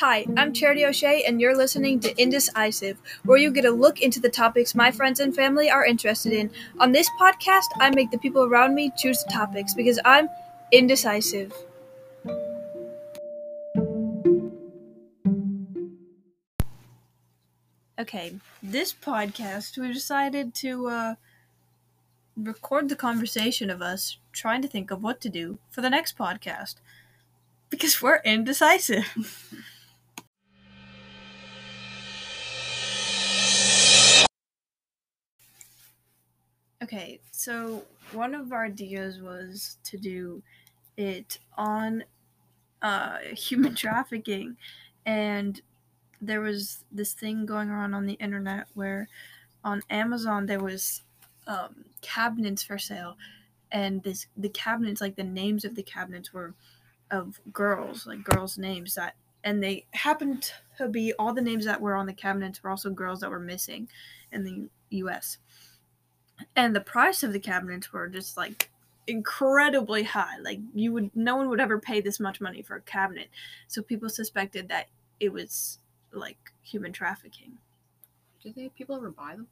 Hi, I'm Charity O'Shea, and you're listening to Indecisive, where you get a look into the topics my friends and family are interested in. On this podcast, I make the people around me choose the topics because I'm indecisive. Okay, this podcast, we decided to uh, record the conversation of us trying to think of what to do for the next podcast because we're indecisive. okay, so one of our ideas was to do it on uh, human trafficking, and there was this thing going around on the internet where on Amazon there was um, cabinets for sale, and this the cabinets like the names of the cabinets were of girls, like girls' names that, and they happened to be all the names that were on the cabinets were also girls that were missing in the U.S. And the price of the cabinets were just like incredibly high. Like you would, no one would ever pay this much money for a cabinet. So people suspected that it was like human trafficking. Did they people ever buy them?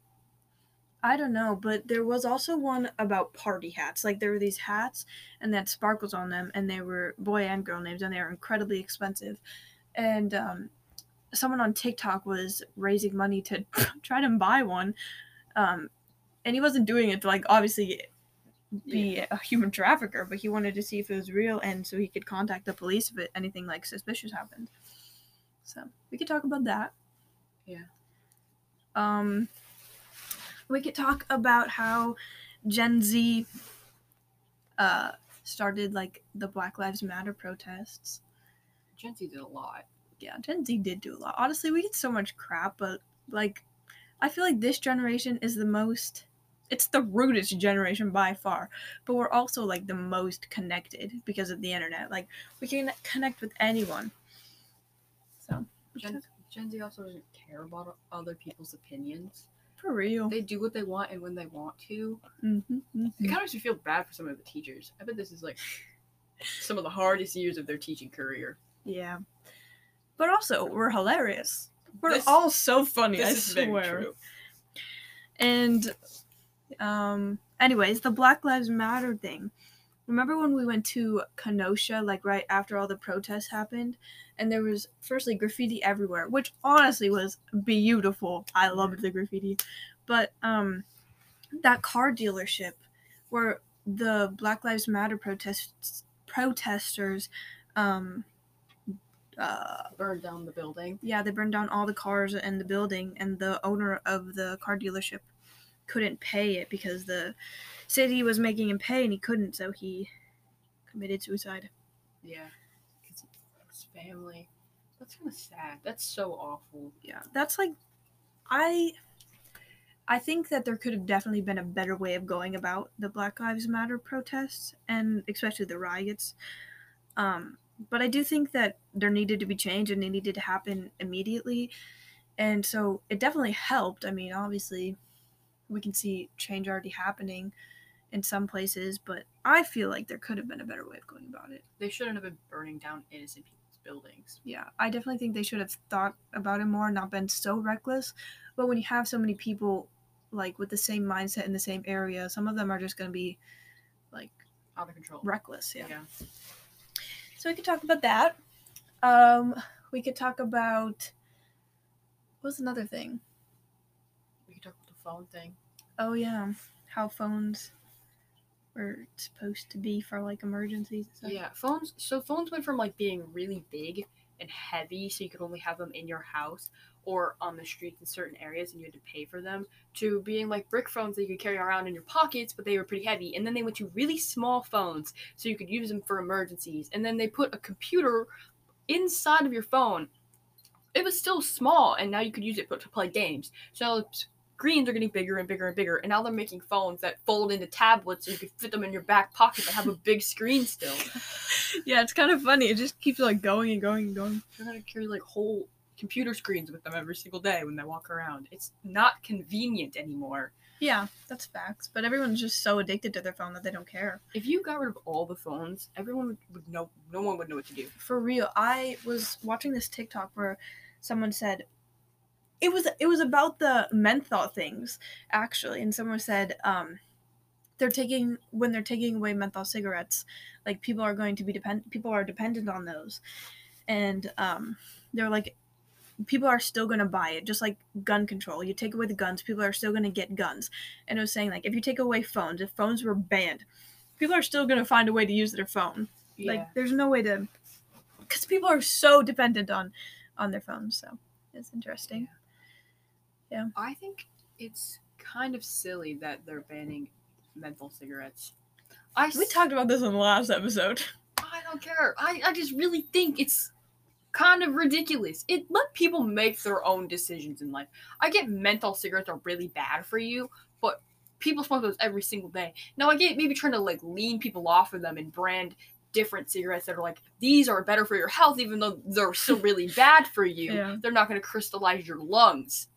I don't know, but there was also one about party hats. Like there were these hats and they had sparkles on them, and they were boy and girl names, and they were incredibly expensive. And um, someone on TikTok was raising money to try to buy one, um, and he wasn't doing it to like obviously be Yeah. a human trafficker, but he wanted to see if it was real, and so he could contact the police if it, anything like suspicious happened. So we could talk about that. Yeah. Um, we could talk about how Gen Z uh, started like the Black Lives Matter protests. Gen Z did a lot. Yeah, Gen Z did do a lot. Honestly, we get so much crap, but like, I feel like this generation is the most. It's the rudest generation by far, but we're also like the most connected because of the internet. Like, we can connect with anyone. So, Gen, Gen Z also doesn't care about other people's opinions. for real. They do what they want and when they want to. Mm-hmm, It kind of makes me feel bad for some of the teachers. I bet this is like some of the hardest years of their teaching career. Yeah. But also, we're hilarious. We're This- all so funny, This I swear. true. And um anyways, the Black Lives Matter thing. Remember when we went to Kenosha like right after all the protests happened and there was firstly graffiti everywhere, which honestly was beautiful. I loved the graffiti. But um that car dealership where the Black Lives Matter protests protesters um uh Burned down the building. yeah, they burned down all the cars in the building, and the owner of the car dealership couldn't pay it because the city was making him pay, and he couldn't, so he committed suicide. Yeah. It's his family. That's kind of sad. That's so awful. Yeah, that's like, I, I think that there could have definitely been a better way of going about the Black Lives Matter protests, and especially the riots. Um, but I do think that there needed to be change, and it needed to happen immediately. And so it definitely helped. I mean, obviously, we can see change already happening in some places, but I feel like there could have been a better way of going about it. They shouldn't have been burning down innocent people's buildings. Yeah, I definitely think they should have thought about it more, not been so reckless. But when you have so many people like with the same mindset in the same area, some of them are just going to be like Out of control. reckless. Yeah. yeah. So we could talk about that. Um, we could talk about what's another thing? We could talk about the phone thing. Oh yeah, how phones were supposed to be for like emergencies. And stuff. Yeah, phones. So phones went from like being really big and heavy, so you could only have them in your house or on the streets in certain areas, and you had to pay for them, to being like brick phones that you could carry around in your pockets, but they were pretty heavy. And then they went to really small phones, so you could use them for emergencies. And then they put a computer inside of your phone. It was still small, and now you could use it to play games. So screens are getting bigger and bigger and bigger, and now they're making phones that fold into tablets, so you can fit them in your back pocket but have a big screen still. yeah, it's kind of funny. It just keeps like going and going and going. They're gonna carry like whole computer screens with them every single day when they walk around. It's not convenient anymore. Yeah, that's facts. But everyone's just so addicted to their phone that they don't care. If you got rid of all the phones, everyone would, would know. No one would know what to do. For real, I was watching this TikTok where someone said it was it was about the menthol things actually, and someone said um they're taking when they're taking away menthol cigarettes, like people are going to be depend people are dependent on those, and um they're like people are still going to buy it just like gun control. You take away the guns people are still going to get guns. And it was saying like if you take away phones if phones were banned people are still going to find a way to use their phone. Yeah. like there's no way to because people are so dependent on on their phones so it's interesting I think it's kind of silly that they're banning menthol cigarettes. I we s- talked about this in the last episode I don't care. I, I just really think it's kind of ridiculous. It let people make their own decisions in life. I get menthol cigarettes are really bad for you, but people smoke those every single day. Now I get maybe trying to like lean people off of them and brand different cigarettes that are like these are better for your health even though they're still really bad for you. Yeah. They're not going to crystallize your lungs.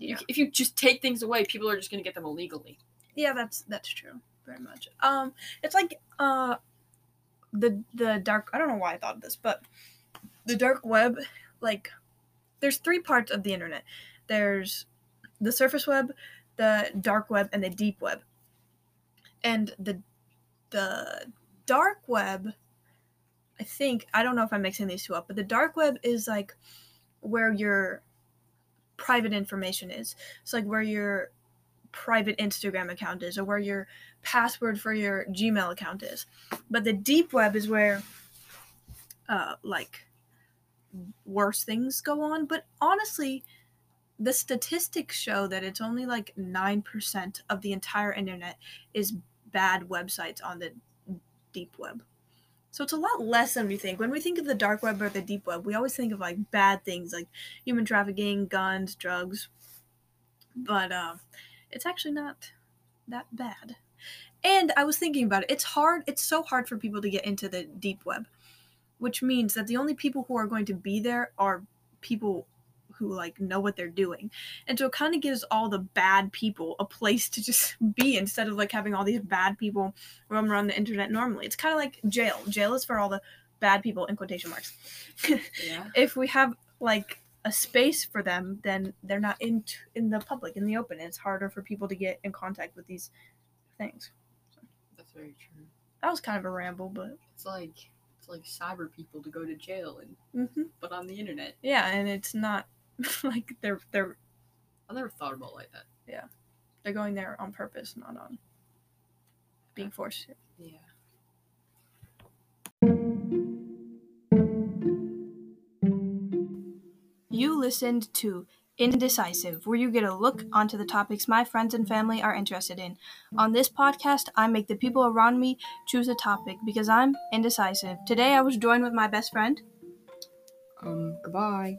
You- if you just take things away, people are just going to get them illegally. yeah that's that's true very much. Um it's like uh the the dark i don't know why i thought of this but the dark web like there's three parts of the internet. There's the surface web the dark web and the deep web. And the the dark web i think i don't know if i'm mixing these two up but the dark web is like where your private information is. It's like where your private instagram account is or where your password for your gmail account is. But the deep web is where uh like worse things go on. But honestly the statistics show that it's only like 9% of the entire internet is bad websites on the deep web so it's a lot less than we think when we think of the dark web or the deep web we always think of like bad things like human trafficking guns drugs but um it's actually not that bad and I was thinking about it. It's hard. It's so hard for people to get into the deep web, which means that the only people who are going to be there are people who like know what they're doing. And so it kind of gives all the bad people a place to just be instead of like having all these bad people roam around the internet normally. It's kind of like jail. Jail is for all the bad people in quotation marks. Yeah. if we have like a space for them, then they're not in in the public in the open. And it's harder for people to get in contact with these things. That's very true. That was kind of a ramble, but It's like it's like cyber people to go to jail and hmm but on the internet. yeah, and it's not like they're they're I never thought about it like that. Yeah. They're going there on purpose, not on being forced to. Yeah. You listened to Indecisive, where you get a look onto the topics my friends and family are interested in. On this podcast, I make the people around me choose a topic because I'm indecisive. Today, I was joined with my best friend. Um. Goodbye.